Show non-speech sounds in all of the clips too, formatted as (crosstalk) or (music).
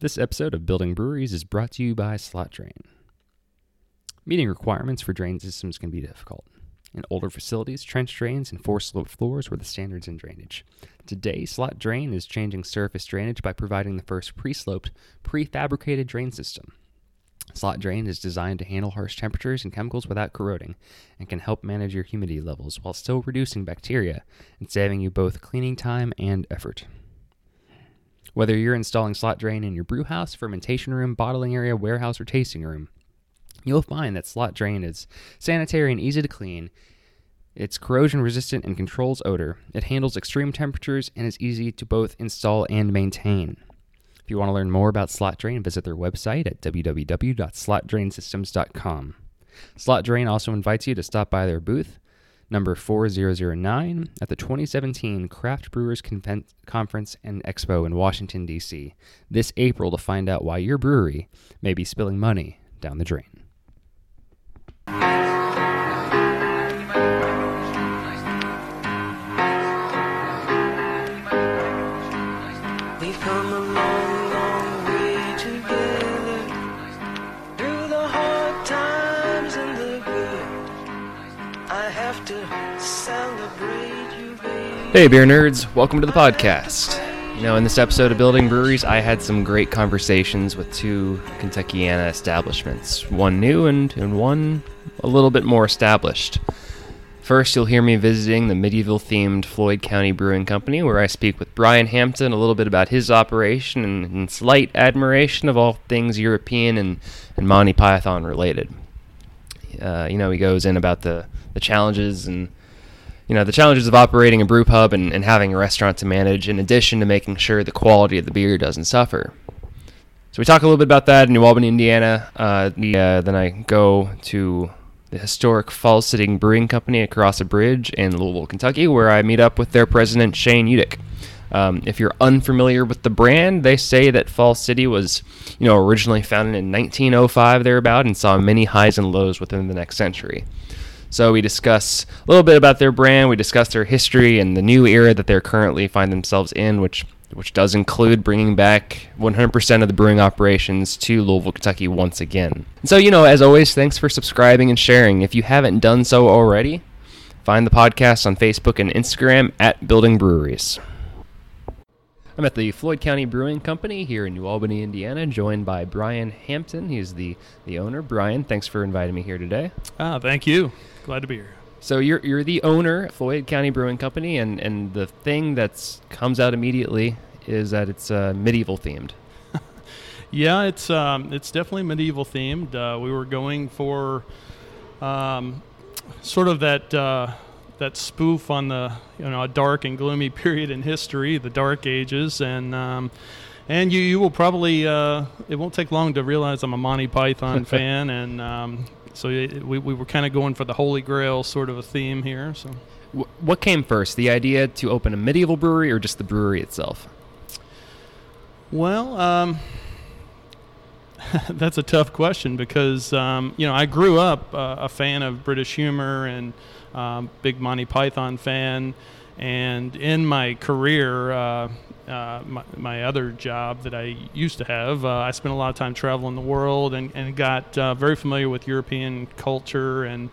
This episode of Building Breweries is brought to you by Slot Drain. Meeting requirements for drain systems can be difficult. In older facilities, trench drains and four slope floors were the standards in drainage. Today, Slot Drain is changing surface drainage by providing the first pre sloped, prefabricated drain system. Slot Drain is designed to handle harsh temperatures and chemicals without corroding and can help manage your humidity levels while still reducing bacteria and saving you both cleaning time and effort. Whether you're installing slot drain in your brew house, fermentation room, bottling area, warehouse, or tasting room, you'll find that slot drain is sanitary and easy to clean. It's corrosion resistant and controls odor. It handles extreme temperatures and is easy to both install and maintain. If you want to learn more about Slot Drain, visit their website at www.slotdrainsystems.com. Slot Drain also invites you to stop by their booth, number 4009, at the 2017 Craft Brewers Conven- Conference and Expo in Washington, D.C., this April to find out why your brewery may be spilling money down the drain. Hey, beer nerds, welcome to the podcast. You know, in this episode of Building Breweries, I had some great conversations with two Kentuckiana establishments, one new and, and one a little bit more established. First, you'll hear me visiting the medieval themed Floyd County Brewing Company, where I speak with Brian Hampton a little bit about his operation and, and slight admiration of all things European and, and Monty Python related. Uh, you know, he goes in about the, the challenges and you know the challenges of operating a brew pub and, and having a restaurant to manage in addition to making sure the quality of the beer doesn't suffer so we talk a little bit about that in new albany indiana uh, uh, then i go to the historic Falls City brewing company across a bridge in louisville kentucky where i meet up with their president shane udick um, if you're unfamiliar with the brand, they say that Falls City was, you know, originally founded in 1905 thereabout and saw many highs and lows within the next century. So we discuss a little bit about their brand. We discuss their history and the new era that they're currently find themselves in, which which does include bringing back 100% of the brewing operations to Louisville, Kentucky once again. So, you know, as always, thanks for subscribing and sharing. If you haven't done so already, find the podcast on Facebook and Instagram at Building Breweries. I'm at the Floyd County Brewing Company here in New Albany, Indiana, joined by Brian Hampton. He's the, the owner. Brian, thanks for inviting me here today. Ah, thank you. Glad to be here. So you're you're the owner of Floyd County Brewing Company, and, and the thing that comes out immediately is that it's uh, medieval themed. (laughs) Yeah, it's um, it's definitely medieval themed. Uh, we were going for um, sort of that uh, that spoof on the you know a dark and gloomy (laughs) period in history, the Dark Ages, and um, and you you will probably uh, it won't take long to realize I'm a Monty Python (laughs) fan, and um, so we we were kind of going for the Holy Grail sort of a theme here. So. What came first, the idea to open a medieval brewery or just the brewery itself? Well, um, (laughs) that's a tough question because um, you know I grew up uh, a fan of British humor and um, big Monty Python fan, and in my career, uh, uh, my, my other job that I used to have, uh, I spent a lot of time traveling the world and, and got uh, very familiar with European culture and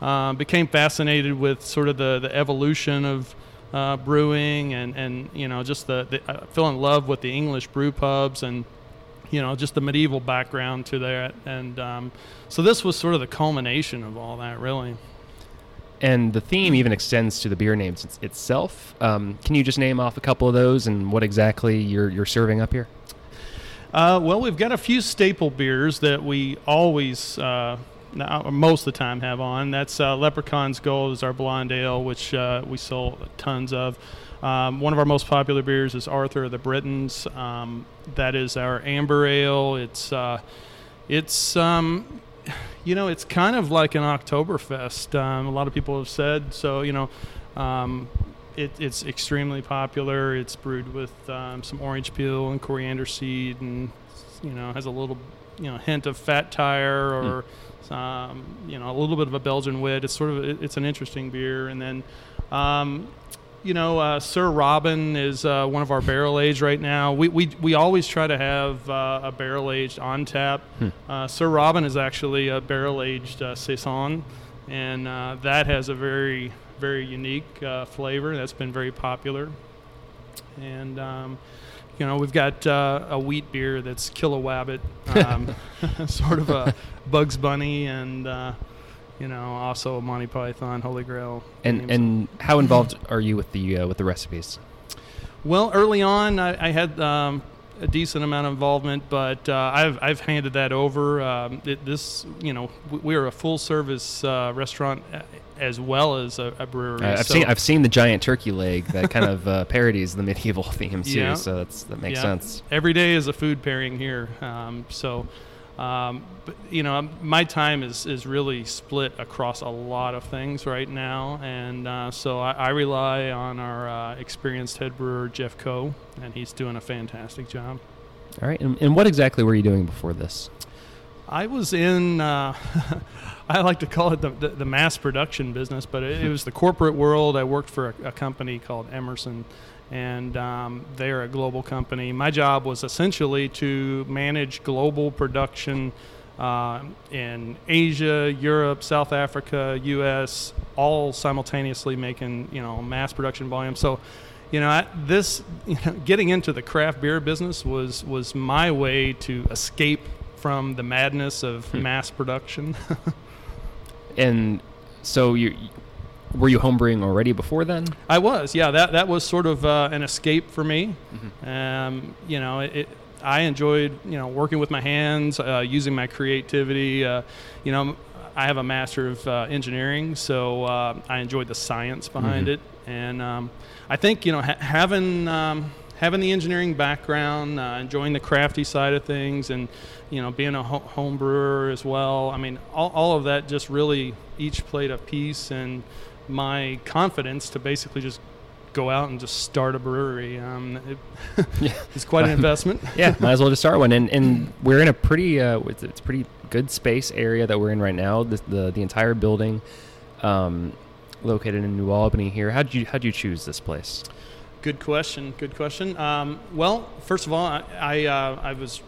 uh, became fascinated with sort of the, the evolution of uh, brewing and, and you know just the, the I fell in love with the English brew pubs and you know just the medieval background to that and um, so this was sort of the culmination of all that really. And the theme even extends to the beer names itself. Um, can you just name off a couple of those and what exactly you're you're serving up here? Uh, well, we've got a few staple beers that we always, uh, most of the time, have on. That's uh, Leprechaun's Gold is our blonde ale, which uh, we sell tons of. Um, one of our most popular beers is Arthur of the Britons. Um, that is our amber ale. It's uh, it's um, you know it's kind of like an Oktoberfest. Um, a lot of people have said so. You know. Um, it, it's extremely popular. It's brewed with um, some orange peel and coriander seed, and you know has a little you know hint of fat tire or um, you know a little bit of a Belgian wit. It's sort of it, it's an interesting beer, and then um, you know, uh, Sir Robin is uh, one of our barrel aged right now. We, we, we always try to have uh, a barrel aged on tap. Uh, Sir Robin is actually a barrel aged uh, saison, and uh, that has a very very unique uh, flavor that's been very popular. And um, you know, we've got uh, a wheat beer that's Kilowabbit, um, (laughs) sort of a Bugs Bunny, and uh, you know, also Monty Python, Holy Grail. And and how involved are you with the uh, with the recipes? Well, early on, I, I had um, a decent amount of involvement, but uh, I've, I've handed that over. Um, it, this, you know, we are a full service uh, restaurant as well as a, a brewery. Uh, I've so- seen I've seen the giant turkey leg that kind of uh, (laughs) parodies the medieval (laughs) themes Yeah. too. So that's that makes Yeah. sense. Every day is a food pairing here. Um, so, um, but, you know, my time is, is really split across a lot of things right now. And uh, so I, I rely on our uh, experienced head brewer, Jeff Coe, and he's doing a fantastic job. All right. And, and what exactly were you doing before this? I was in, uh, (laughs) I like to call it the, the, the mass production business, but it, it was the corporate world. I worked for a, a company called Emerson, and um, they're a global company. My job was essentially to manage global production uh, in Asia, Europe, South Africa, U.S., all simultaneously making you know mass production volume. So, you know, I, this (laughs) you know, getting into the craft beer business was was my way to escape from the madness of mass production. (laughs) And so you were you homebrewing already before then? I was, yeah. That that was sort of uh, an escape for me. Um, you know, it, it, I enjoyed you know working with my hands, uh, using my creativity. Uh, you know, I have a master of uh, engineering, so uh, I enjoyed the science behind Mhm. it, and um, I think you know ha- having. Um, Having the engineering background, uh, enjoying the crafty side of things, and you know being a ho- home brewer as well. I mean, all, all of that just really each played a piece, and my confidence to basically just go out and just start a brewery. Um, it, (laughs) Yeah. it's quite an (laughs) investment. yeah, might as well just start one. And and (laughs) we're in a pretty uh, it's, pretty good space area that we're in right now. The the, the entire building, um, located in New Albany here. How'd you how'd you choose this place? Good question. Good question. Um, well, first of all, I I, uh, I was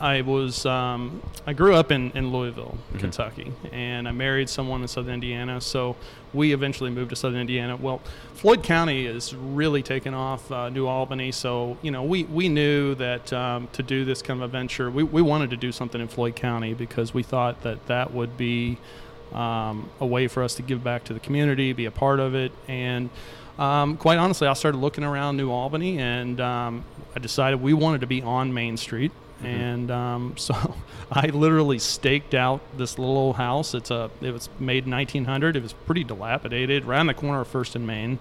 I was um, I grew up in, in Louisville, Mhm. Kentucky, and I married someone in Southern Indiana. So we eventually moved to Southern Indiana. Well, Floyd County is really taken off uh, New Albany, so you know we, we knew that um, to do this kind of a venture, we, we wanted to do something in Floyd County because we thought that that would be um, a way for us to give back to the community, be a part of it, and um, quite honestly, I started looking around New Albany, and um, I decided we wanted to be on Main Street, and um, (laughs) so I literally staked out this little old house. It's a it was made in 1900. It was pretty dilapidated, right the corner of First and Main,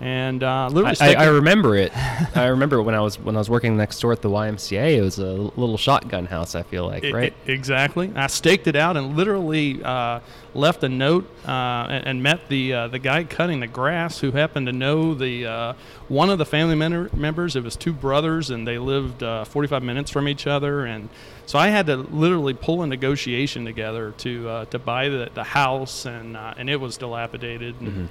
and uh, literally I, I, I remember it. I remember when I was when I was working next door at the YMCA. It was a little shotgun house. I feel like I- right. I- exactly. I staked it out and literally uh, left a note uh, and, and met the uh, the guy cutting the grass who happened to know the uh, one of the family men- members. It was two brothers and they lived uh, 45 minutes from each other, and so I had to literally pull a negotiation together to uh, to buy the, the house, and uh, and it was dilapidated. And, Mhm.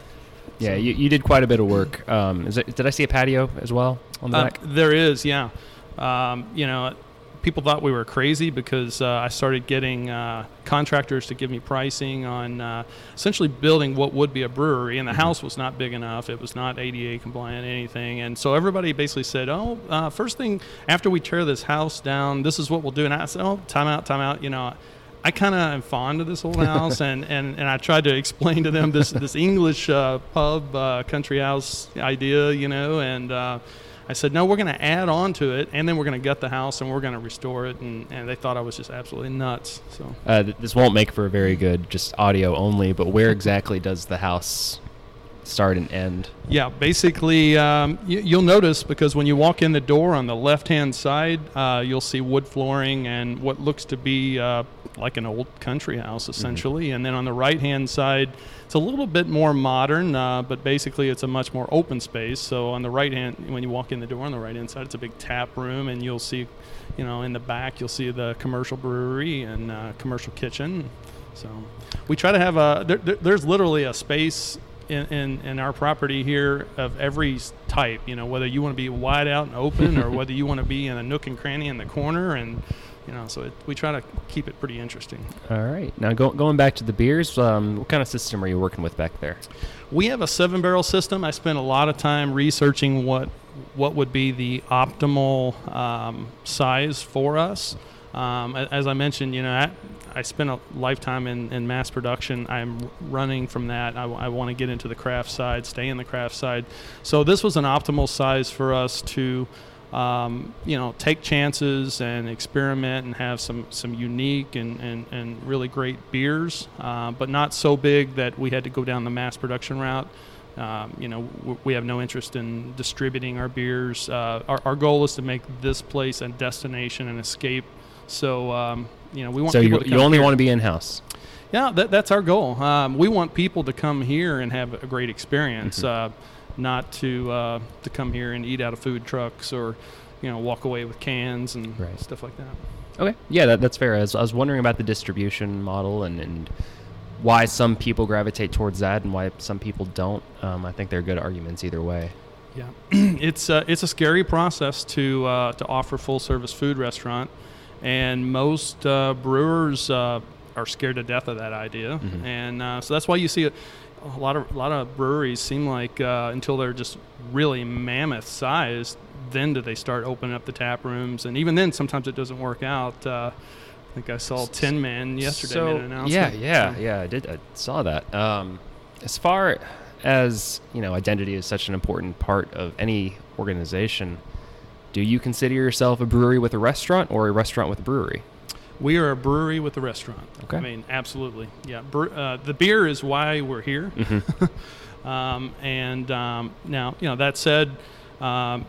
Yeah, So- you, you did quite a bit of work. Um, is it, did I see a patio as well on the Uh, back? there is, yeah. Um, you know, people thought we were crazy because uh, I started getting uh, contractors to give me pricing on uh, essentially building what would be a brewery, and the house was not big enough. It was not ADA compliant, anything, and so everybody basically said, "Oh, uh, first thing after we tear this house down, this is what we'll do." And I said, "Oh, time out, time out." You know. I kind of am fond of this old house, and, and, and I tried to explain to them this this English uh, pub uh, country house idea, you know, and uh, I said, no, we're going to add on to it, and then we're going to gut the house and we're going to restore it, and, and they thought I was just absolutely nuts. So Uh, th- this won't make for a very good just audio only. But where exactly does the house start and end? yeah, basically, um, you, you'll notice because when you walk in the door on the left-hand side, uh, you'll see wood flooring and what looks to be uh, like an old country house, essentially. And then on the right-hand side, it's a little bit more modern, uh, but basically it's a much more open space. So on the right hand, when you walk in the door on the right-hand side, it's a big tap room, and you'll see, you know, in the back you'll see the commercial brewery and uh, commercial kitchen. So we try to have a there- there's literally a space in, in, in our property here of every type. You know, whether you want to be wide out and open, or (laughs) whether you want to be in a nook and cranny in the corner, and you know, so it, we try to keep it pretty interesting. All right. Now go, going back to the beers, um, what kind of system are you working with back there? We have a seven barrel system. I spent a lot of time researching what what would be the optimal um, size for us. Um, as I mentioned, you know, I, I spent a lifetime in, in mass production. I'm running from that. I, want to get into the craft side, stay in the craft side. So this was an optimal size for us to, um, you know, take chances and experiment and have some, some unique and, and, and really great beers, uh, but not so big that we had to go down the mass production route. Um, you know, we have no interest in distributing our beers. Uh, our, our goal is to make this place a destination and escape. So, um, you know, we want So you, you only here. want to be in house. Yeah, that, that's our goal. Um, we want people to come here and have a great experience, uh, not to uh, to come here and eat out of food trucks or, you know, walk away with cans and Right. stuff like that. Okay. Yeah, that, that's fair. I was, I was wondering about the distribution model and, and why some people gravitate towards that and why some people don't. Um, I think they're good arguments either way. Yeah, (clears throat) it's uh, it's a scary process to uh, to offer full service food restaurant, and most uh, brewers uh, are scared to death of that idea, Mhm. and uh, so that's why you see a, a lot of a lot of breweries seem like uh, until they're just really mammoth sized, then do they start opening up the tap rooms, and even then sometimes it doesn't work out. Uh, I think I saw Tin Man yesterday So, made an announcement. Yeah, yeah, yeah. I did. I saw that. Um, as far as you know, identity is such an important part of any organization. Do you consider yourself a brewery with a restaurant or a restaurant with a brewery? We are a brewery with a restaurant. Okay. I mean, absolutely. Yeah. Bre- uh, the beer is why we're here. (laughs) um, and um, now, you know, that said, um,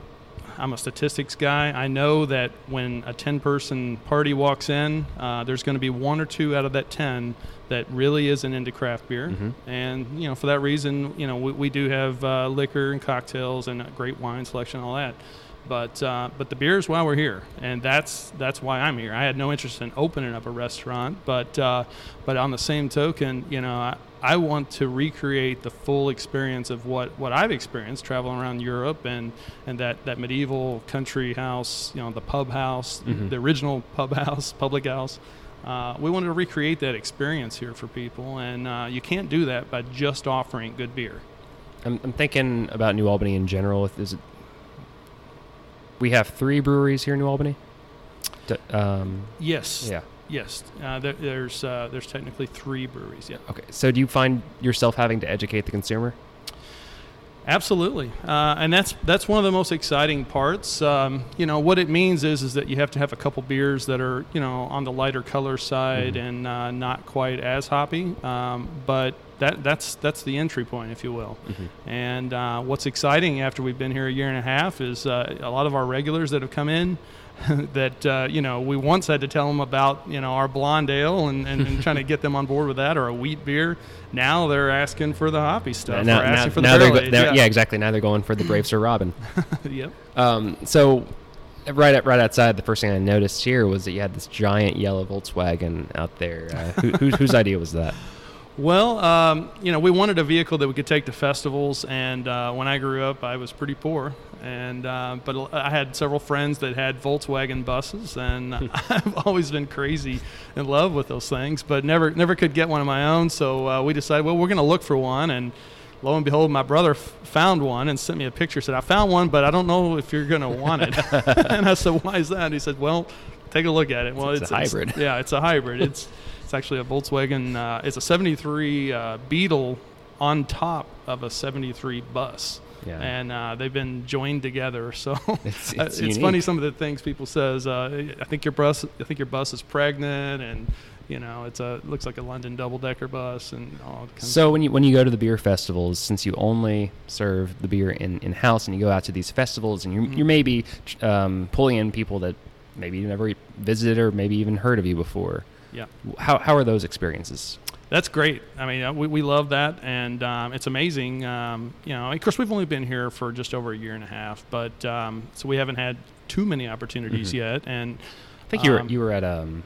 I'm a statistics guy. I know that when a 10 person party walks in, uh, there's going to be one or two out of that 10 that really isn't into craft beer. Mhm. And, you know, for that reason, you know, we, we do have uh, liquor and cocktails and a great wine selection and all that. But uh, but the beer is why we're here, and that's that's why I'm here. I had no interest in opening up a restaurant, but uh, but on the same token, you know, I, I want to recreate the full experience of what, what I've experienced traveling around Europe and, and that, that medieval country house, you know, the pub house, Mhm. the original (laughs) pub house, public house. Uh, we wanted to recreate that experience here for people, and uh, you can't do that by just offering good beer. I'm, I'm thinking about New Albany in general. Is it, we have three breweries here in New Albany. D- um, Yes. yeah. Yes. Uh, there, there's uh, there's technically three breweries. Yeah. Okay. So do you find yourself having to educate the consumer? Absolutely, uh, and that's that's one of the most exciting parts. Um, you know what it means is is that you have to have a couple beers that are you know on the lighter color side Mhm. and uh, not quite as hoppy, um, but that that's that's the entry point, if you will. And uh, what's exciting after we've been here a year and a half is uh, a lot of our regulars that have come in. (laughs) that uh, you know we once had to tell them about you know our blonde ale and, and, and trying to get them on board with that or a wheat beer. Now they're asking for the hoppy stuff. now, now, asking for the now they're go- now- yeah. exactly. Now they're going for the Brave Sir Robin. (laughs) yep. Um, so right at, right outside, the first thing I noticed here was that you had this giant yellow Volkswagen out there. Uh, who, who, whose idea was that? (laughs) Well, um, you know, we wanted a vehicle that we could take to festivals, and uh, when I grew up, I was pretty poor, and uh, but I had several friends that had Volkswagen buses, and (laughs) I've always been crazy in love with those things, but never never could get one of my own. So uh, we decided, well, we're going to look for one, and lo and behold, my brother f- found one and sent me a picture. Said, I found one, but I don't know if you're going to want it. (laughs) and I said, why is that? And he said, well, take a look at it. Well, It's a hybrid. yeah, it's a hybrid. It's it's actually a Volkswagen. Uh, it's a '73 uh, Beetle on top of a '73 bus, Yeah. and uh, they've been joined together. (laughs) So It's- it's (laughs) it's funny some of the things people says. Uh, I think your bus. I think your bus is pregnant, and you know it's a it looks like a London double decker bus, and all kinds So when you when you go to the beer festivals, since you only serve the beer in, in house, and you go out to these festivals, and you're, Mhm. you're maybe um, pulling in people that maybe you never visited or maybe even heard of you before. Yeah. How how are those experiences? That's great. I mean, uh, we, we love that, and um, it's amazing. Um, you know, of course, we've only been here for just over a year and a half, but um, so we haven't had too many opportunities Mhm. yet. And I think you were Um, you were at um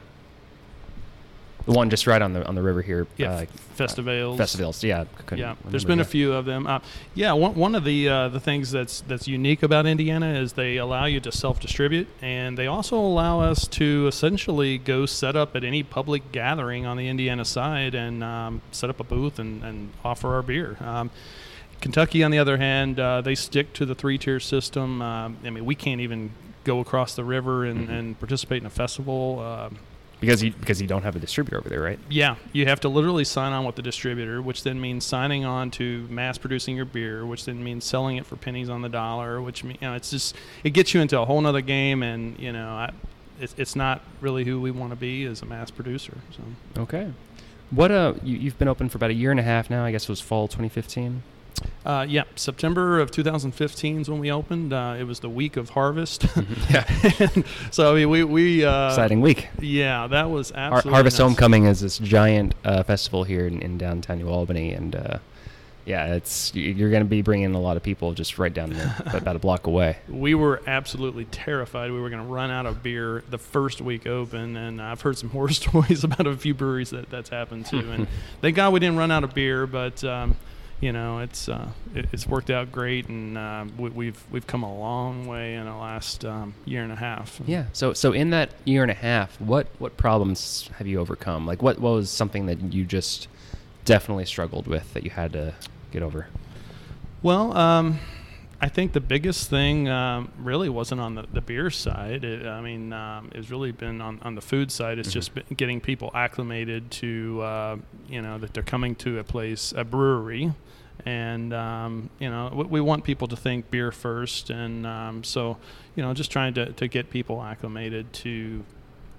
The one just right on the on the river here. Yeah, uh, festivals. festivals. Yeah. Yeah, there's been yeah. a few of them. Uh, yeah, one, one of the uh, the things that's that's unique about Indiana is they allow you to self distribute, and they also allow us to essentially go set up at any public gathering on the Indiana side and um, set up a booth and, and offer our beer. Um, Kentucky, on the other hand, uh, they stick to the three tier system. Um, I mean, we can't even go across the river and, Mhm. and participate in a festival. Because you because you don't have a distributor over there, right? yeah, you have to literally sign on with the distributor, which then means signing on to mass producing your beer, which then means selling it for pennies on the dollar. Which mean, you know, it's just it gets you into a whole nother game, and you know, I, it's it's not really who we want to be as a mass producer. So Okay. What uh you, you've been open for about a year and a half now. I guess it was fall 2015. Uh, yeah, September of 2015 is when we opened. Uh, it was the week of harvest, (laughs) yeah. (laughs) And so I mean, we we uh, Exciting week. Yeah, that was Har- absolutely Harvest nuts. Homecoming is this giant uh, festival here in, in downtown New Albany, and uh, yeah, it's you're going to be bringing a lot of people just right down there, (laughs) about a block away. we were absolutely terrified we were going to run out of beer the first week open and i've heard some horror stories about a few breweries that that's happened to and thank god we didn't run out of beer but um, you know it's uh, it, it's worked out great and uh, we, we've we've come a long way in the last um, year and a half Yeah. So so in that year and a half, what what problems have you overcome? Like what what was something that you just definitely struggled with that you had to get over? Well, um, I think the biggest thing um, really wasn't on the, the beer side. It, I mean, um, it's really been on, on the food side. It's Mhm. just been getting people acclimated to, uh, you know, that they're coming to a place, a brewery. And, um, you know, we, we want people to think beer first. And um, so, you know, just trying to, to get people acclimated to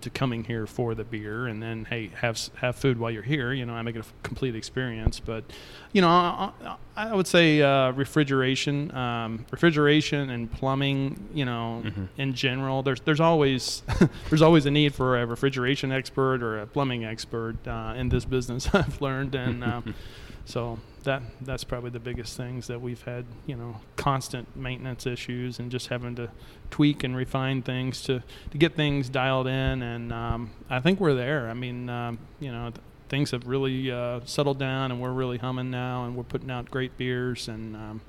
to coming here for the beer and then hey have have food while you're here you know I make it a complete experience but you know I, I would say uh, refrigeration um, refrigeration and plumbing you know Mhm. in general there's there's always (laughs) there's always a need for a refrigeration expert or a plumbing expert uh, in this business (laughs) I've learned and um, (laughs) so that that's probably the biggest things that we've had, you know, constant maintenance issues and just having to tweak and refine things to, to get things dialed in. And um, I think we're there. I mean, um, you know, th- things have really uh, settled down and we're really humming now and we're putting out great beers and um,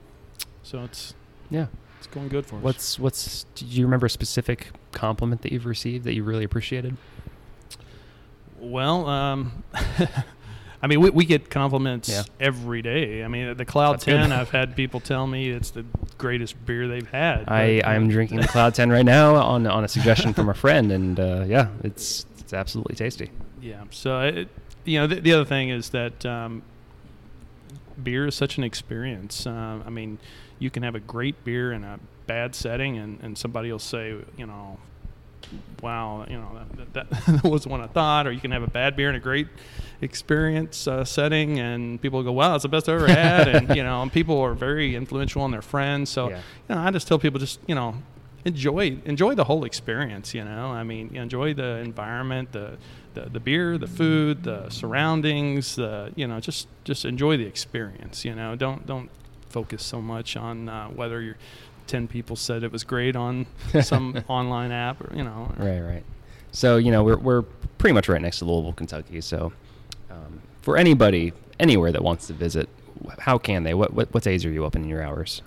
so it's Yeah. it's going good for us. What's what's do you remember a specific compliment that you've received that you really appreciated? Well, um, (laughs) I mean, we, we get compliments Yeah. every day. I mean, the Cloud That's good. 10, I've had people tell me it's the greatest beer they've had. I but, uh, I'm drinking the Cloud 10 right now on on a suggestion from a friend and uh, yeah, it's it's absolutely tasty. Yeah. So, it, you know, the, the other thing is that um, beer is such an experience. Uh, I mean, you can have a great beer in a bad setting, and, and somebody will say, you know, wow, you know, that, that, that wasn't what I thought. Or you can have a bad beer in a great experience uh, setting, and people go, wow, it's the best I ever had. and, you know, and people are very influential on their friends. So, Yeah. you know, I just tell people just, you know, enjoy enjoy the whole experience you know i mean enjoy the environment the the, the beer the food the surroundings the you know just just enjoy the experience you know don't don't focus so much on uh, whether your 10 people said it was great on (laughs) some online app or you know Right, right. So you know we're we're pretty much right next to Louisville, Kentucky. So um, for anybody anywhere that wants to visit, how can they? What what, what days are you open in your hours?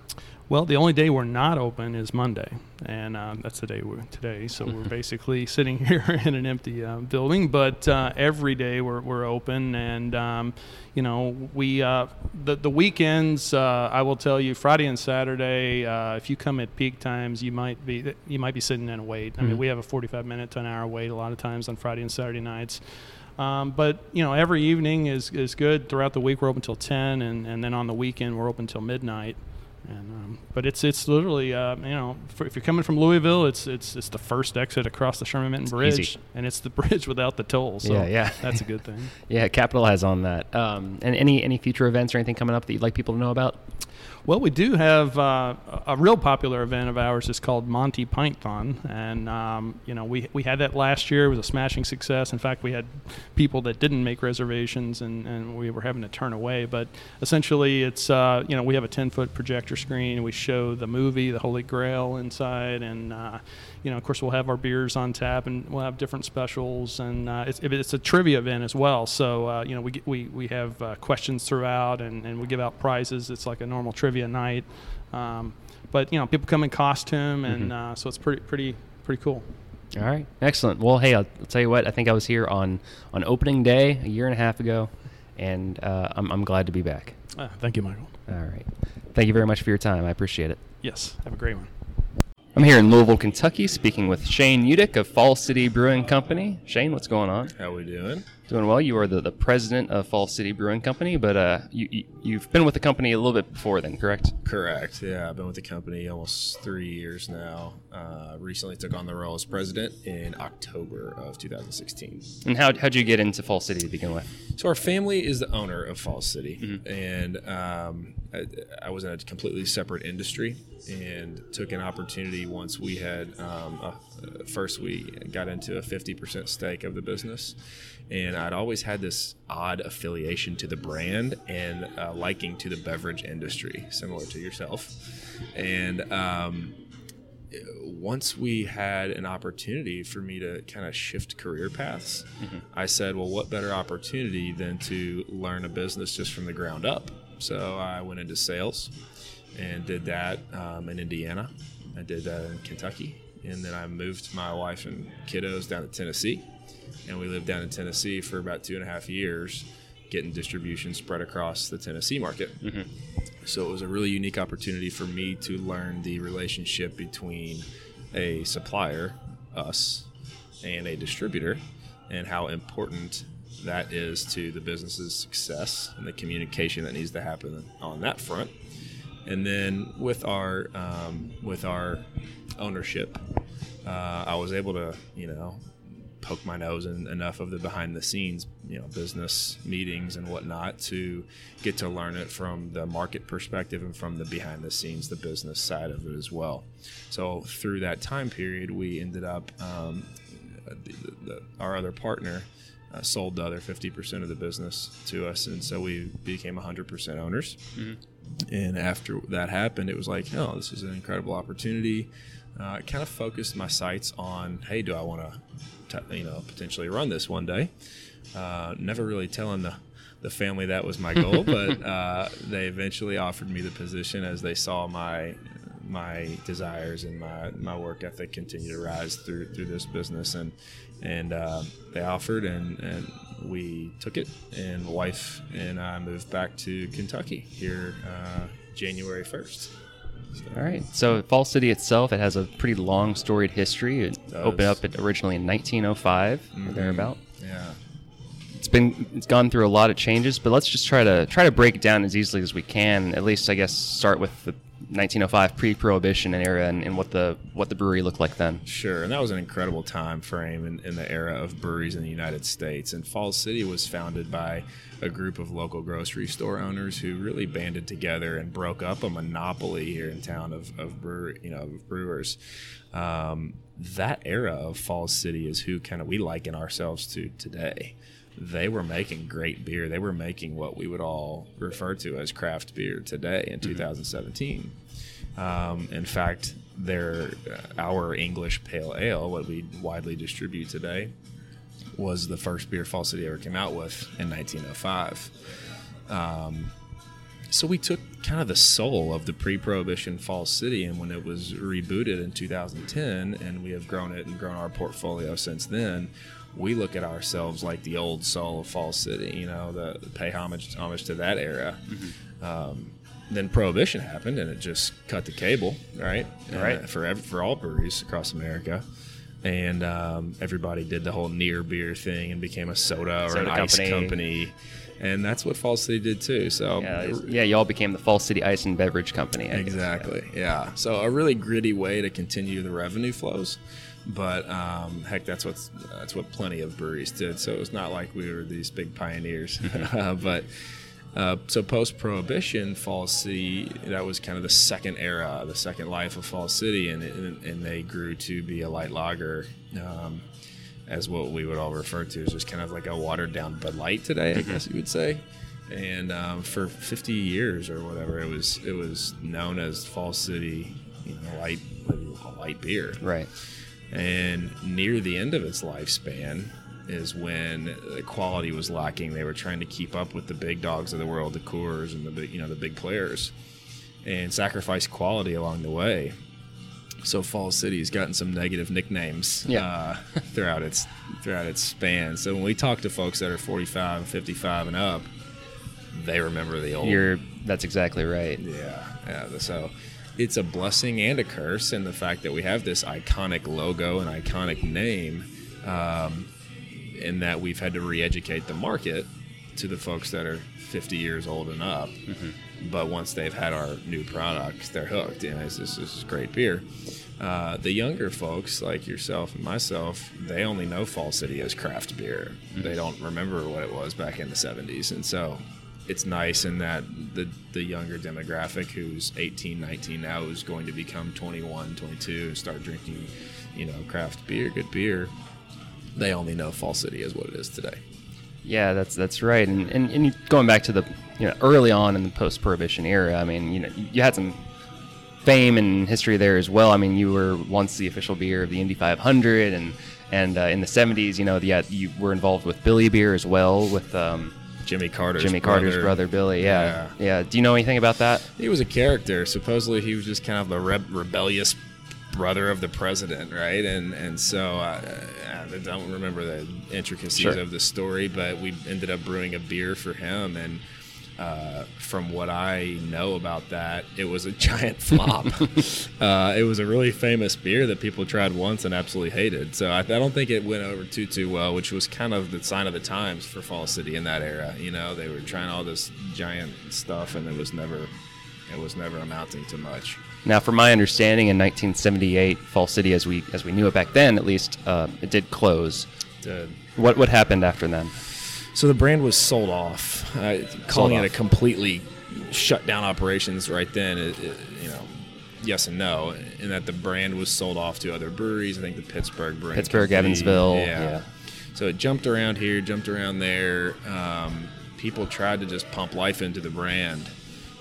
Well, the only day we're not open is Monday, and uh, that's the day we're today. So we're (laughs) basically sitting (laughs) here in an empty uh, building. But uh, every day we're, we're open, and um, you know we uh, the the weekends. Uh, I will tell you, Friday and Saturday. Uh, if you come at peak times, you might be you might be sitting in a wait. I mean, Mhm. we have a 45 minute to an hour wait a lot of times on Friday and Saturday nights. Um, but you know, every evening is, is good. Throughout the week, we're open till 10, and, and then on the weekend, we're open till midnight. And um, but it's it's literally uh, you know for, if you're coming from Louisville, it's it's it's the first exit across the Sherman Minton Bridge, easy. and it's the (laughs) bridge without the toll. So Yeah, yeah. that's a good thing. (laughs) Yeah, capitalize on that. Um, and any any future events or anything coming up that you'd like people to know about? Well, we do have uh, a real popular event of ours is called Monty Pinthon, and um, you know we we had that last year. It was a smashing success. In fact, we had people that didn't make reservations, and, and we were having to turn away. But essentially, it's uh, you know we have a 10 foot projector projector screen. We show the movie, The Holy Grail, inside, and uh, you know, of course, we'll have our beers on tap, and we'll have different specials, and uh, it's, it's a trivia event as well. So uh, you know, we get- we we have uh, questions throughout, and, and we give out prizes. It's like a normal trivia night, um, but you know, people come in costume, and uh, so it's pretty pretty pretty cool. All right, excellent. Well, hey, I'll, I'll tell you what. I think I was here on on opening day a year and a half ago, and uh, I'm I'm glad to be back. Uh, thank you, Michael. All right, thank you very much for your time. I appreciate it. Yes, have a great one. I'm here in Louisville, Kentucky, speaking with Shane Udick of Fall City Brewing Company. Shane, what's going on? How are we doing? Doing well. You are the, the president of Fall City Brewing Company, but uh, you, you you've been with the company a little bit before then, correct? Correct. Yeah, I've been with the company almost three years now. Uh, recently took on the role as president in October of 2016. And how how'd you get into Fall City to begin with? So our family is the owner of Falls City, and um, I, I was in a completely separate industry, and took an opportunity once we had um, uh, first we got into a 50% stake of the business, and I'd always had this odd affiliation to the brand and uh, liking to the beverage industry, similar to yourself, and. Um, once we had an opportunity for me to kind of shift career paths, I said, well, what better opportunity than to learn a business just from the ground up? So I went into sales and did that um, in Indiana. I did that in Kentucky. And then I moved my wife and kiddos down to Tennessee. And we lived down in Tennessee for about two and a half years, getting distribution spread across the Tennessee market. So it was a really unique opportunity for me to learn the relationship between a supplier, us, and a distributor, and how important that is to the business's success and the communication that needs to happen on that front. And then with our um, with our ownership, uh, I was able to you know poke my nose in enough of the behind the scenes, you know, business meetings and whatnot to get to learn it from the market perspective and from the behind the scenes, the business side of it as well. So through that time period, we ended up um, the, the, our other partner. Uh, sold the other 50% of the business to us, and so we became 100% owners. And after that happened, it was like, oh, this is an incredible opportunity. Uh, I kind of focused my sights on, hey, do I want to, you know, potentially run this one day? Uh, never really telling the the family that was my goal, (laughs) but uh, they eventually offered me the position as they saw my my desires and my, my work ethic continue to rise through through this business and and uh, they offered and, and we took it and wife and I moved back to Kentucky here uh, January first. All right. So Fall City itself, it has a pretty long storied history. It does. opened up originally in 1905 or thereabout. Yeah. It's been it's gone through a lot of changes, but let's just try to try to break it down as easily as we can. At least I guess start with the 1905 pre-prohibition era and, and what the what the brewery looked like then. Sure, and that was an incredible time frame in, in the era of breweries in the United States. And Falls City was founded by a group of local grocery store owners who really banded together and broke up a monopoly here in town of, of brewer, you know, of brewers. Um, that era of Falls City is who kind of we liken ourselves to today. They were making great beer. They were making what we would all refer to as craft beer today in 2017. Um, in fact, their uh, our English Pale Ale, what we widely distribute today, was the first beer Fall City ever came out with in 1905. Um, so we took kind of the soul of the pre-prohibition Falls City, and when it was rebooted in 2010, and we have grown it and grown our portfolio since then. We look at ourselves like the old soul of Fall City, you know, the, the pay homage homage to that era. Um, then prohibition happened and it just cut the cable right Right. Uh, for ev- for all breweries across america and um, everybody did the whole near beer thing and became a soda or Soda an ice company. company and that's what fall city did too so Yeah, yeah, y'all became the Fall City Ice and Beverage Company. I guess. Exactly. Yeah. So a really gritty way to continue the revenue flows, but um, heck, that's what's that's what plenty of breweries did. So it's not like we were these big pioneers, (laughs) Uh, but. Uh, so post prohibition, Falls City that was kind of the second era, the second life of Falls City, and and, and they grew to be a light lager, um, as what we would all refer to as just kind of like a watered down Bud Light today, I guess you would say. and um, for 50 years or whatever, it was it was known as Fall City, you know, light light beer. Right. And near the end of its lifespan is when the quality was lacking. They were trying to keep up with the big dogs of the world, the Coors and the big, you know, the big players, and sacrifice quality along the way. So Fall City's gotten some negative nicknames Yeah. uh, (laughs) throughout its throughout its span. So when we talk to folks that are 45, 55 and up, they remember the old You're. That's exactly right. yeah, yeah. So it's a blessing and a curse, and the fact that we have this iconic logo and iconic name, um, in that we've had to re-educate the market to the folks that are 50 years old and up. But once they've had our new products, they're hooked. and know, this, this is great beer. Uh, the younger folks, like yourself and myself, they only know Fall City as craft beer. They don't remember what it was back in the 70s. And so it's nice in that the, the younger demographic who's 18, 19 now is going to become 21, 22 and start drinking, you know, craft beer, good beer. They only know Fall City is what it is today. Yeah, that's that's right. And, and and going back to the you know early on in the post-prohibition era, I mean, you know, you had some fame and history there as well. I mean, you were once the official beer of the Indy 500, and and uh, in the 70s, you know, yeah, you were involved with Billy Beer as well with um, Jimmy Carter's Jimmy Carter's brother Billy. Yeah. yeah, Do you know anything about that? He was a character. Supposedly, he was just kind of the reb- rebellious brother of the president, right? And and so uh, I don't remember the intricacies Sure. of the story, but we ended up brewing a beer for him, and uh, from what I know about that, it was a (laughs) giant flop. (laughs) uh, it was a really famous beer that people tried once and absolutely hated. So I, I don't think it went over too too well, which was kind of the sign of the times for Fall City in that era. You know, they were trying all this giant stuff, and it was never it was never amounting to much. Now, from my understanding, in 1978, Fall City, as we as we knew it back then, at least, uh, it did close. To, What what happened after then? So the brand was sold off. Uh, calling Sold it a completely shut down operations right then, it, it, you know, yes and no, in that the brand was sold off to other breweries. I think the Pittsburgh Brewing Pittsburgh, Evansville, Yeah. yeah. So it jumped around here, jumped around there. Um, people tried to just pump life into the brand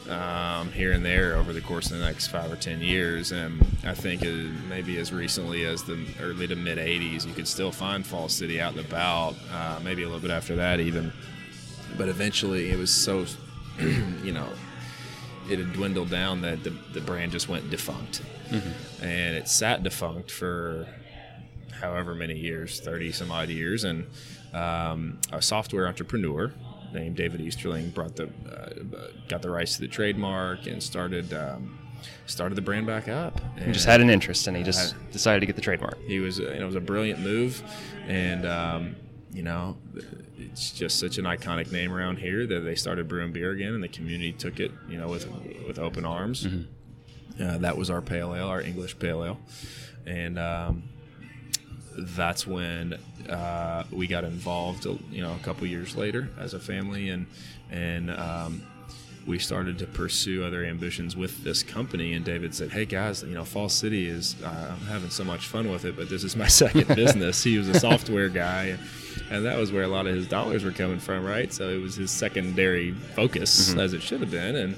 um, here and there over the course of the next five or ten years. And I think maybe as recently as the early to mid '80s, you could still find Fall City out and about. Uh, maybe a little bit after that, even. But eventually, it was so, (clears throat) you know, it had dwindled down that the, the brand just went defunct, and it sat defunct for however many years, 30 some odd years. And um, a software entrepreneur named David Easterling brought the, uh, got the rights to the trademark and started, um, started the brand back up. He just had an interest, and he just decided to get the trademark. He was, you it was a brilliant move, and um, you know, it's just such an iconic name around here that they started brewing beer again, and the community took it, you know, with with open arms. Uh, that was our pale ale, our English pale ale, and um, that's when uh, we got involved. You know, a couple years later as a family, and and um, we started to pursue other ambitions with this company. And David said, "Hey guys, you know, Fall City is uh, I'm having so much fun with it, but this is my (laughs) second (laughs) business." He was a software guy, and that was where a lot of his dollars were coming from, right? So it was his secondary focus, as it should have been, and.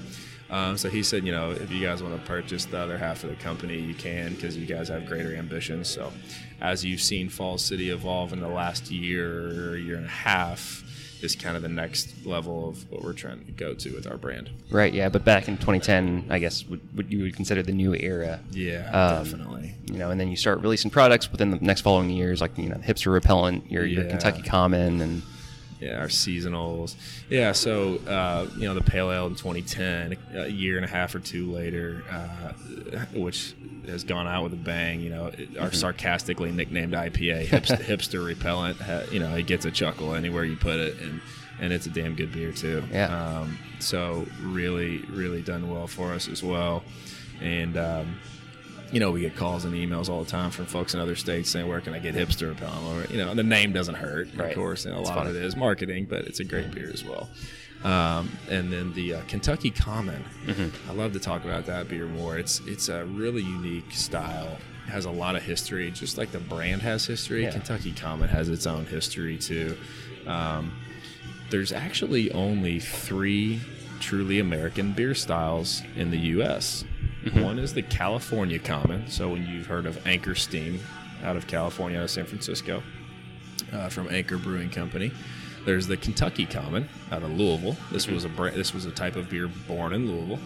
Um, so he said, you know, if you guys want to purchase the other half of the company, you can because you guys have greater ambitions. So, as you've seen Falls City evolve in the last year, year and a half, is kind of the next level of what we're trying to go to with our brand. Right. Yeah. But back in 2010, I guess would, would you would consider the new era. Yeah, Um, definitely. You know, and then you start releasing products within the next following years, like you know, hipster repellent, your your Kentucky Common, and Yeah, our seasonals. Yeah, so uh, you know the pale ale in 2010, a year and a half or two later, uh, which has gone out with a bang. You know, our sarcastically nicknamed IPA, hipster, (laughs) hipster repellent. You know, it gets a chuckle anywhere you put it, and and it's a damn good beer too. Yeah. Um, so really, really done well for us as well, and. Um, you know, we get calls and emails all the time from folks in other states saying, "Where can I get hipster repellent?" Or you know, the name doesn't hurt, Right. of course, and a It's lot fun. of it is marketing, but it's a great beer as well. Um, and then the uh, Kentucky Common, Mm-hmm. I love to talk about that beer more. It's it's a really unique style. It has a lot of history, just like the brand has history. Yeah. Kentucky Common has its own history too. Um, there's actually only three truly American beer styles in the U.S. One is the California Common. So when you've heard of Anchor Steam out of California, out of San Francisco, uh, from Anchor Brewing Company. There's the Kentucky Common out of Louisville. This was a brand, this was a type of beer born in Louisville,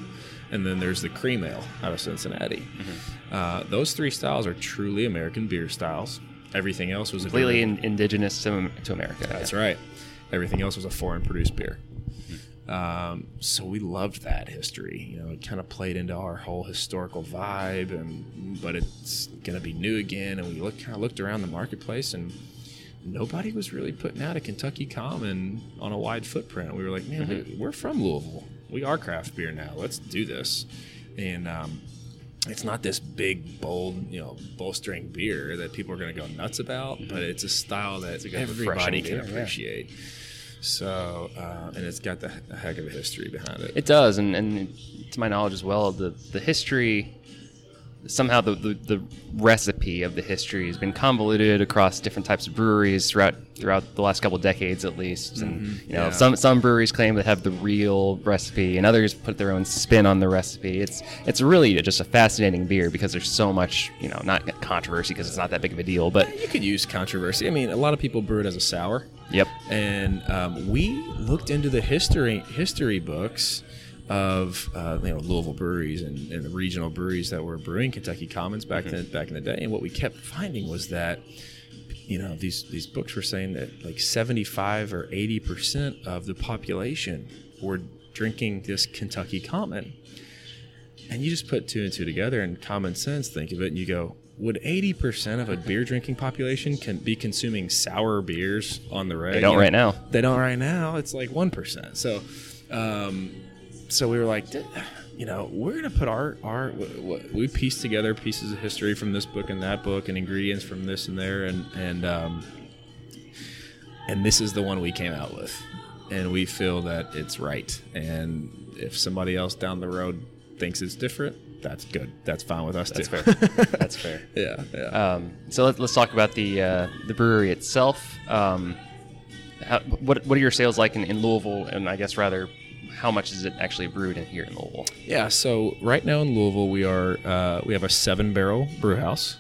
and then there's the Cream Ale out of Cincinnati. Uh, those three styles are truly American beer styles. Everything else was Completely in, indigenous to, to America. that's right. Everything else was a foreign produced beer. Um, so we loved that history. You know, it kind of played into our whole historical vibe, and but it's gonna be new again. And we looked kind of looked around the marketplace, and nobody was really putting out a Kentucky Common on a wide footprint. We were like, man, we- we're from Louisville. We are craft beer now. Let's do this. And um, it's not this big, bold, you know, bolstering beer that people are going to go nuts about, but it's a style that everybody can beer, yeah. So, uh, and it's got the a heck of a history behind it. It does, and, and to my knowledge as well, the the history somehow the, the, the recipe of the history has been convoluted across different types of breweries throughout throughout the last couple of decades at least. And you know, Mm-hmm. yeah. some some breweries claim they have the real recipe, and others put their own spin on the recipe. It's it's really just a fascinating beer because there's so much you know not controversy because it's not that big of a deal, but you could use controversy. I mean, a lot of people brew it as a sour. Yep. and um, we looked into the history history books of uh, you know Louisville breweries and, and the regional breweries that were brewing Kentucky Commons back then back in the day, and what we kept finding was that you know these these books were saying that like seventy five or eighty percent of the population were drinking this Kentucky Common, and you just put two and two together and common sense think of it, and you go. Would 80% of a beer drinking population can be consuming sour beers on the reg? They don't You know, right now. they don't right now. It's like one percent. So, um, so we were like, you know, we're gonna put our our we pieced together pieces of history from this book and that book and ingredients from this and there and and um, and this is the one we came out with, and we feel that it's right. And if somebody else down the road thinks it's different, that's good. That's fine with us That's too. fair. (laughs) That's fair. yeah, yeah. Um, so let, let's talk about the uh, the brewery itself. Um, how, what what are your sales like in, in Louisville? And I guess rather, how much is it actually brewed in here in Louisville? Yeah, so right now in Louisville, we are uh, we have a seven barrel brew house.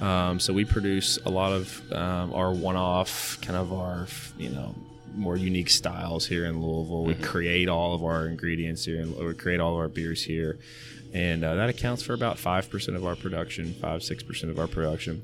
Um, so we produce a lot of um, our one off, kind of our you know more unique styles here in Louisville. We create all of our ingredients here, and we create all of our beers here, and uh, that accounts for about five percent of our production, five six percent of our production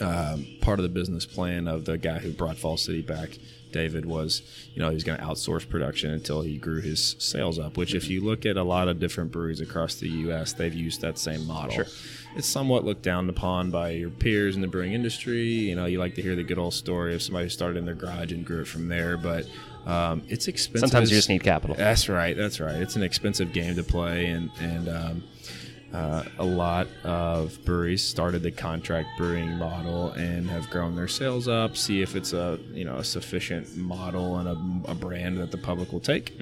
um, part of the business plan of the guy who brought Falls City back, David, was you know he was going to outsource production until he grew his sales up. Which, if you look at a lot of different breweries across the U.S., they've used that same model. Sure. It's somewhat looked down upon by your peers in the brewing industry. You know, you like to hear the good old story of somebody who started in their garage and grew it from there, but um, it's expensive. Sometimes you just need capital. that's right. That's right. It's an expensive game to play, and and um, uh, a lot of breweries started the contract brewing model and have grown their sales up. See if it's a you know a sufficient model and a, a brand that the public will take.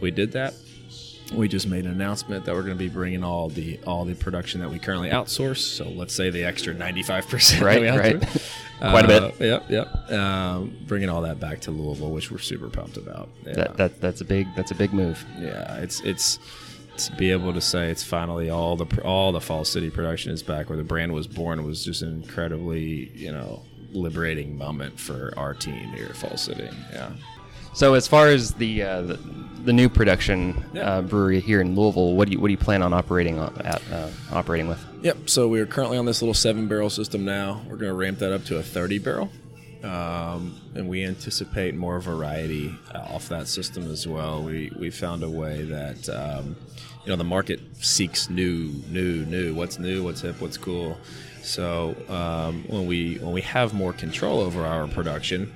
We did that. We just made an announcement that we're going to be bringing all the all the production that we currently outsource. So let's say the extra ninety five percent. Right, right. Quite a bit. Yep, yep. Um, bringing all that back to Louisville, which we're super pumped about. Yeah. That, that that's a big that's a big move. Yeah, it's it's to be able to say it's finally all the all the Falls City production is back where the brand was born was just an incredibly you know liberating moment for our team here at Falls City. Yeah. So as far as the uh, the, the new production Yeah. uh, brewery here in Louisville, what do you what do you plan on operating on, at uh, operating with? Yep. So we're currently on this little seven barrel system now. We're going to ramp that up to a 30 barrel. Um, and we anticipate more variety uh, off that system as well. We, we found a way that, um, you know, the market seeks new, new, new. What's new? What's hip? What's cool? So um, when we when we have more control over our production,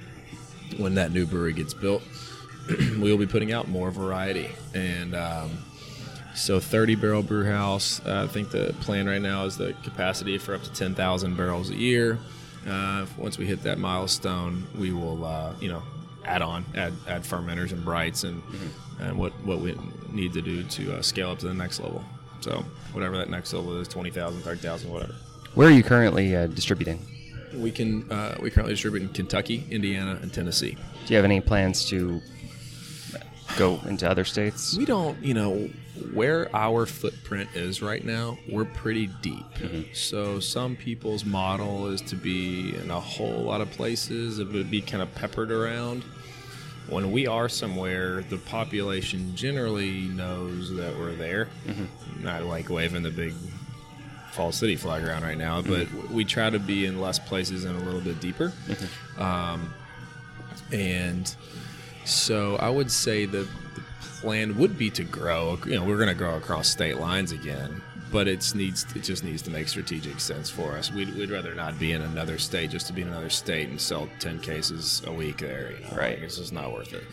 when that new brewery gets built, (clears throat) we will be putting out more variety and. Um, so 30 barrel brew house. Uh, I think the plan right now is the capacity for up to 10,000 barrels a year. Uh, once we hit that milestone, we will, uh, you know, add on, add add fermenters and brights and and what what we need to do to uh, scale up to the next level. So whatever that next level is, 20,000, 30,000, whatever. Where are you currently uh, distributing? We can uh, we currently distribute in Kentucky, Indiana, and Tennessee. Do you have any plans to go into other states? We don't, you know, where our footprint is right now, we're pretty deep. So some people's model is to be in a whole lot of places. It would be kind of peppered around. When we are somewhere, the population generally knows that we're there. Not like waving the big Falls City flag around right now, but we try to be in less places and a little bit deeper. Um, and so I would say that the plan would be to grow. You know, we're going to grow across state lines again, but it's needs it just needs to make strategic sense for us. We'd, we'd rather not be in another state just to be in another state and sell ten cases a week there. You know? Right. Like, it's just not worth it.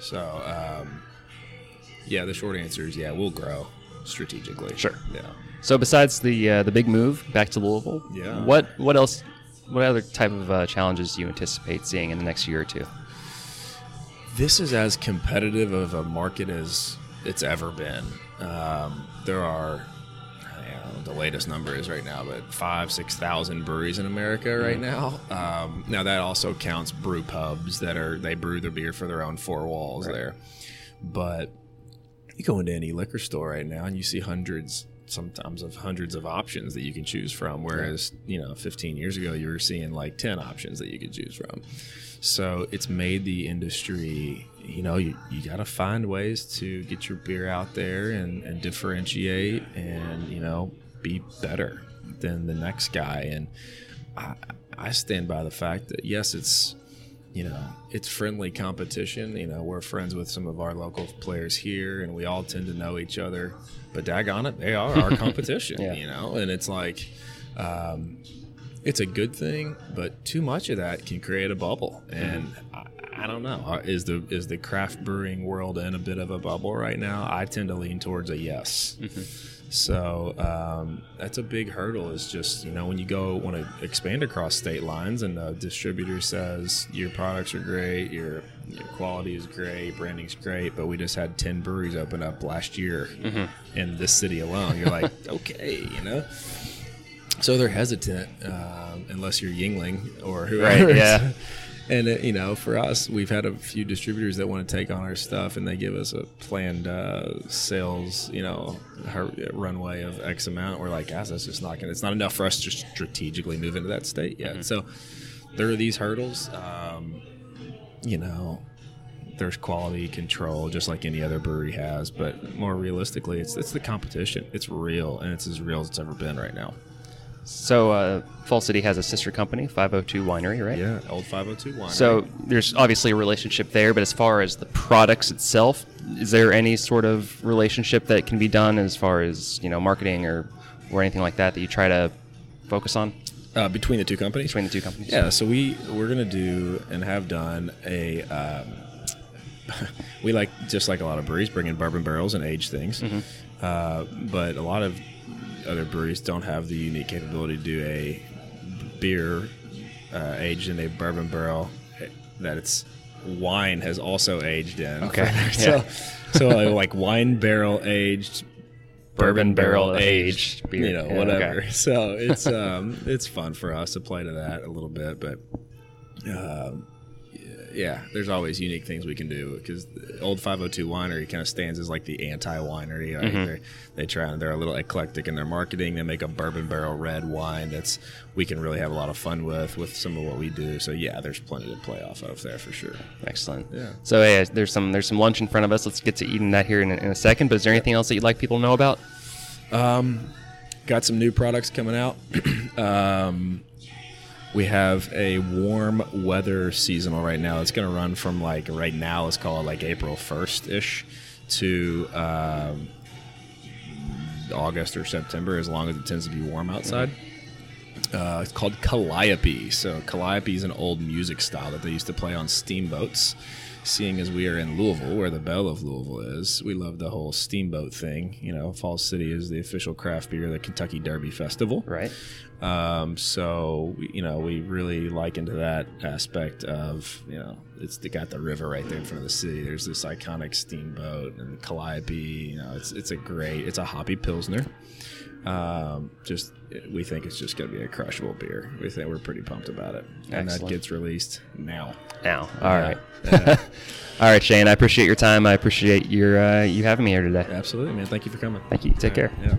So, um, yeah, the short answer is yeah, we'll grow strategically. Sure. Yeah. So besides the uh, the big move back to Louisville, Yeah. what what else? What other type of uh, challenges do you anticipate seeing in the next year or two? this is as competitive of a market as it's ever been. Um, there are, I don't know what the latest number is right now, but five, six thousand breweries in America right now. Um, now that also counts brew pubs that are they brew their beer for their own four walls there. But you go into any liquor store right now and you see hundreds sometimes of hundreds of options that you can choose from whereas you know 15 years ago you were seeing like 10 options that you could choose from. So it's made the industry you know you, you got to find ways to get your beer out there and, and differentiate and you know be better than the next guy. And I, I stand by the fact that yes it's you know, it's friendly competition. You know, we're friends with some of our local players here, and we all tend to know each other. But daggone it, they are our (laughs) competition. Yeah. You know, and it's like, um, it's a good thing, but too much of that can create a bubble. And I, I don't know, Uh, is the is the craft brewing world in a bit of a bubble right now? I tend to lean towards a yes. So um, that's a big hurdle. Is just you know when you go want to expand across state lines, and the distributor says your products are great, your your quality is great, branding's great, but we just had ten breweries open up last year in this city alone. You're like, (laughs) okay, you know. So they're hesitant um, unless you're Yuengling or whoever. Right, yeah. (laughs) And uh, you know, for us, we've had a few distributors that want to take on our stuff, and they give us a planned uh, sales, you know, runway of X amount. We're like, guys, that's just not gonna. It's not enough for us to strategically move into that state yet. So there are these hurdles. Um, you know, there's quality control, just like any other brewery has. But more realistically, it's it's the competition. It's real, and it's as real as it's ever been right now. So uh, Falls City has a sister company, 502 Winery, right? Yeah, old 502 wine. So there's obviously a relationship there, but as far as the products itself, is there any sort of relationship that can be done as far as you know marketing or or anything like that that you try to focus on uh, between the two companies, between the two companies? Yeah, so we we're gonna do and have done a. Um, (laughs) we like just like a lot of breweries bring in bourbon barrels and age things, uh, but a lot of other breweries don't have the unique capability to do a beer uh, aged in a bourbon barrel eh, that it's wine has also aged in. Okay, (laughs) so yeah. so like, wine barrel aged. Bourbon barrel aged beer. you know, Yeah, whatever. okay. (laughs) So it's um, it's fun for us to play to that a little bit, but um, yeah, there's always unique things we can do because old 502 winery kind of stands as like the anti winery. Like Mm-hmm. They try and they're a little eclectic in their marketing. They make a bourbon barrel red wine that's we can really have a lot of fun with with some of what we do. So yeah, there's plenty to play off of there for sure. Excellent. Yeah. So hey, there's some there's some lunch in front of us. Let's get to eating that here in a, in a second. But is there anything else that you'd like people to know about? Um, got some new products coming out. (clears throat) um, we have a warm weather seasonal right now. It's going to run from like right now. Let's call it like April first ish to um, August or September, as long as it tends to be warm outside. Uh, it's called calliope. So calliope is an old music style that they used to play on steamboats. Seeing as we are in Louisville, where the belle of Louisville is, we love the whole steamboat thing. You know, Falls City is the official craft beer, of the Kentucky Derby Festival. Right. Um, so you know, we really like into that aspect of you know, it's they got the river right there in front of the city. There's this iconic steamboat and Calliope. You know, it's it's a great, it's a hoppy pilsner. Um, just we think it's just going to be a crushable beer. We think we're pretty pumped about it, and that gets released now. Now, all right, (laughs) all right, Shane. I appreciate your time. I appreciate your uh, you having me here today. Absolutely, man. Thank you for coming. Thank you. Take care. Yeah.